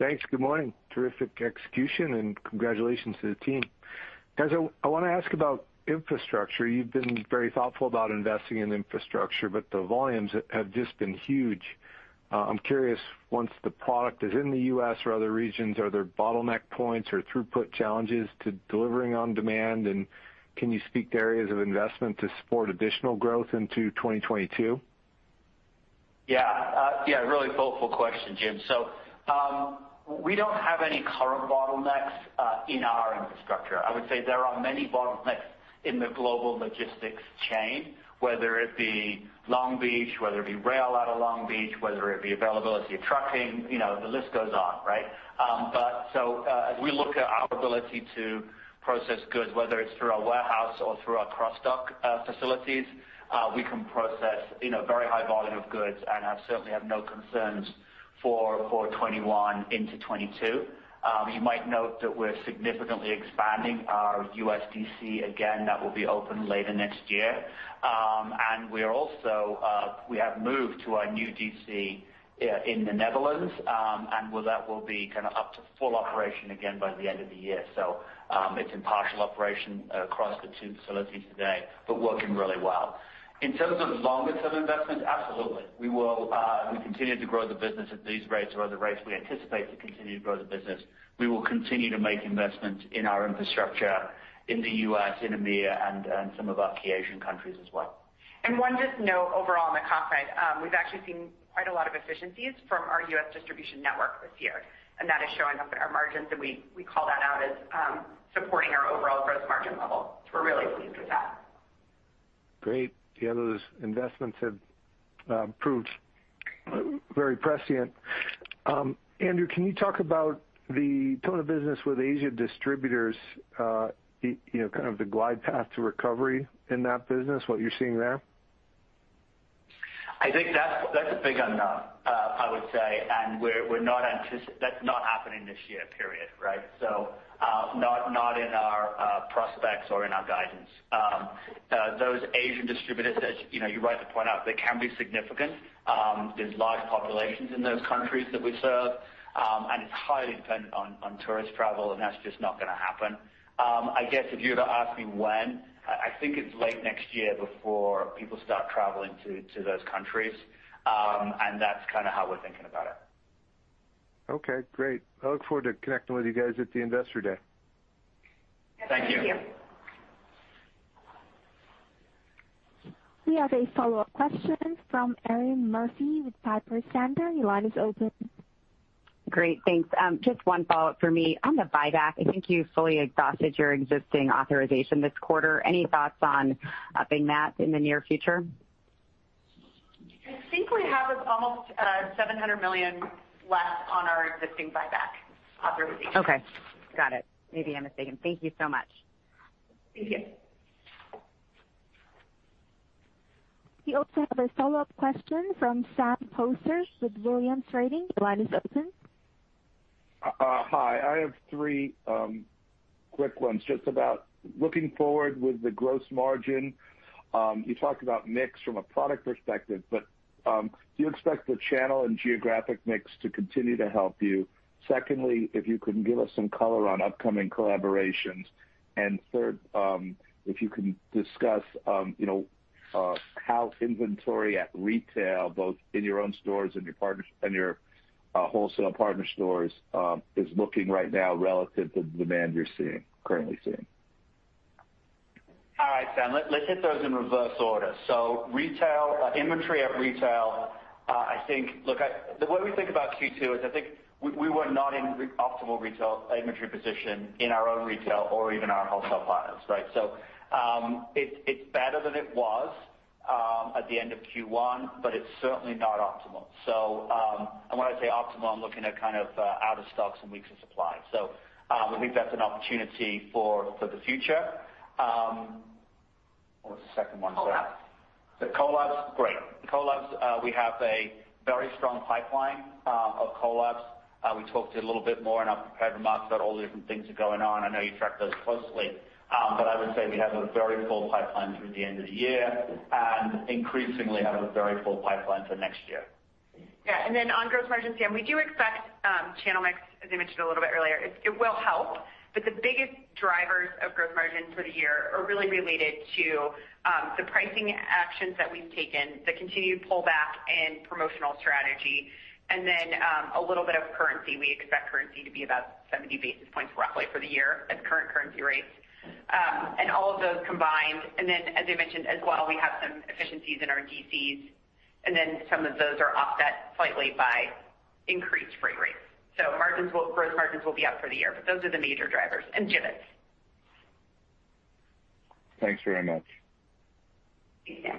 Thanks. Good morning. Terrific execution and congratulations to the team. Guys, I want to ask about infrastructure. You've been very thoughtful about investing in infrastructure, but the volumes have just been huge. Uh, I'm curious, once the product is in the U.S. or other regions, are there bottleneck points or throughput challenges to delivering on demand? Can you speak to areas of investment to support additional growth into 2022? Yeah. Yeah, really thoughtful question, Jim. So um we don't have any current bottlenecks in our infrastructure. I would say there are many bottlenecks in the global logistics chain, whether it be Long Beach, whether it be rail out of Long Beach, whether it be availability of trucking, you know, the list goes on, right? Um but so uh as we look at our ability to process goods, whether it's through our warehouse or through our cross-dock facilities, we can process you know very high volume of goods and have certainly have no concerns for 2021 into 2022. You might note that we're significantly expanding our U.S. DC. Again, that will be open later next year. Um and we're also uh we have moved to our new DC in the Netherlands, um, and that will be kind of up to full operation again by the end of the year. So um it's in partial operation across the two facilities today, but working really well. In terms of longer-term investments, absolutely. We will uh, We continue to grow the business at these rates or other rates we anticipate to continue to grow the business. We will continue to make investments in our infrastructure in the U.S., in EMEA, and some of our key Asian countries as well. And one just note overall on the cost side, um, we've actually seen quite a lot of efficiencies from our U.S. distribution network this year, and that is showing up in our margins, and we call that out as um, supporting our overall gross margin level. So we're really pleased with that. Great. Yeah, those investments have um, proved very prescient. Um, Andrew, can you talk about the tone of business with Asia distributors, uh you know kind of the glide path to recovery in that business, what you're seeing there? I think that's that's a big unknown, uh I would say, and we're we're not that's not happening this year, period. Right? So uh not not in our prospects or in our guidance. Um uh those Asian distributors, as you know, you write rightly point out, they can be significant. Um there's large populations in those countries that we serve, um and it's highly dependent on on tourist travel, and that's just not going to happen. Um I guess if you were to ask me when, I think it's late next year before people start traveling to those countries. Um and that's kind of how we're thinking about it. Okay, great. I look forward to connecting with you guys at the Investor Day. Thank you. Thank you. We We have a follow-up question from Erinn Murphy with Piper Sandler. Your line is open. Great. Thanks. Um, just one follow-up for me. On the buyback, I think you fully exhausted your existing authorization this quarter. Any thoughts on upping that in the near future? I think we have almost uh, 700 million left on our existing buyback authorization. Okay. Got it. Maybe I'm mistaken. Thank you so much. Thank you. We also have a follow-up question from Sam Poser with Williams Trading. Your line is open. Uh, hi. I have three um, quick ones. Just about looking forward with the gross margin. Um, you talked about mix from a product perspective, but um, do you expect the channel and geographic mix to continue to help you? Secondly, if you can give us some color on upcoming collaborations. Third, if you can discuss um, you know, uh how inventory at retail, both in your own stores and your partners and your Uh, wholesale partner stores, um, is looking right now relative to the demand you're seeing currently seeing. All right, Sam. Let's hit those in reverse order. So retail, uh, inventory at retail, uh I think look the way we think about Q2 is I think we were not in optimal retail inventory position in our own retail or even our wholesale partners, right? So, um, it's better than it was at the end of Q1, but it's certainly not optimal. So um and when I say optimal, I'm looking at kind of out of stocks and weeks of supply. We think that's an opportunity for for the future. What was the second one? Collabs. The collabs. Great. Collabs, we have a very strong pipeline uh of collabs. Uh, we talked a little bit more in our prepared remarks about all the different things that are going on. I know you track those closely. Um, I would say we have a very full pipeline through the end of the year, and increasingly have a very full pipeline for next year. Yeah. And then on gross margin, Sam, we do expect um, channel mix, as I mentioned a little bit earlier. It will help, but the biggest drivers of gross margin for the year are really related to um, the pricing actions that we've taken, the continued pullback in promotional strategy, and then a little bit of currency. We expect currency to be about 70 basis points roughly for the year at current currency rates. Um, and all of those combined, and then as I mentioned as well, we have some efficiencies in our DCs, and then some of those are offset slightly by increased freight rates. Gross margins will growth margins will be up for the year, but those are the major drivers. And Jibbitz. Thanks very much. Thanks, Sam.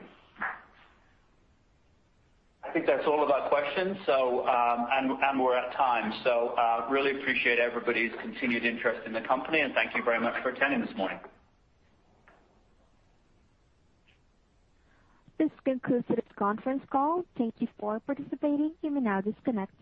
I think that's all of our questions, So um and and we're at time. So uh really appreciate everybody's continued interest in the company, and thank you very much for attending this morning. This concludes today's conference call. Thank you for participating. You may now disconnect.